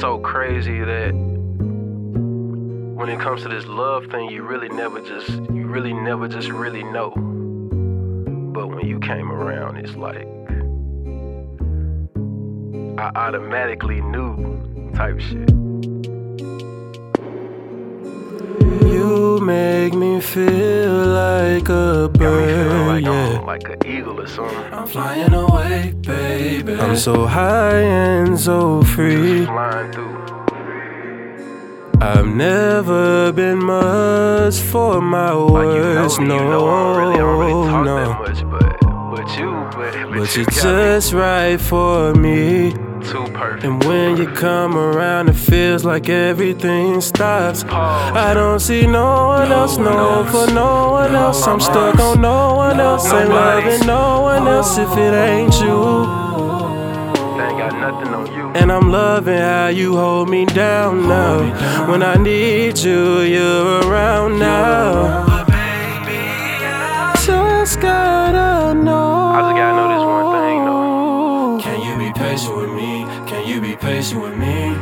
so crazy that when it comes to this love thing, you really never just, you really never just really know. But when you came around, it's like I automatically knew type shit. Make me feel like a bird, like uh, yeah. I'm like an eagle or something. I'm flying away, baby. I'm so high and so free. flying through. I've never been much for my words, like you know, no, you know, I really really no. You, but, but, but you are just me. right for me. Too perfect. And when you come around, it feels like everything stops. Pause. I don't see no one no else, no one for no one no else. I'm stuck on no one no else. Ain't loving no one else if it ain't you. ain't got nothing on you. And I'm loving how you hold me down now. When I need you, you're around now. Patient with me? Can you be patient with me?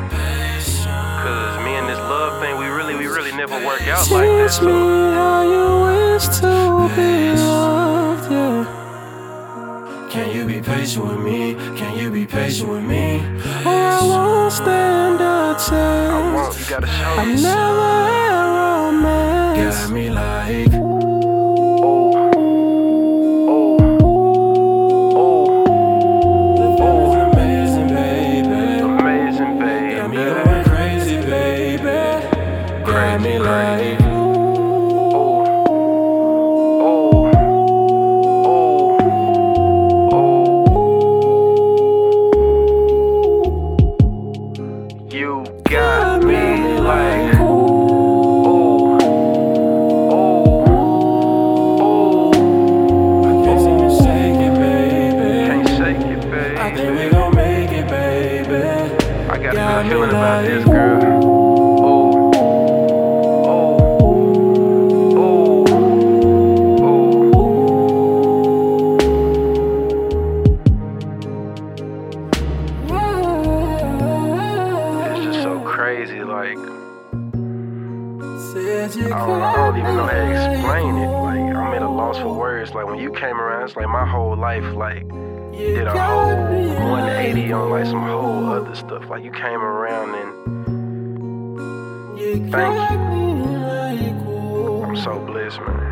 Cause me and this love thing, we really, we really never work out Teach like that. Teach me how you wish to be loved, yeah. Can you be patient with me? Can you be patient with me? Or I won't stand a chance. I won't, you gotta show me. I'm never had romance. Got me like. I got a feeling about this girl. crazy. Like, I don't, I don't even know how to explain it. Like, I'm at a loss for words. Like, when you came around, it's like my whole life, like, did a whole 180 on like some whole other stuff. Like, you came around and thank you. I'm so blessed, man.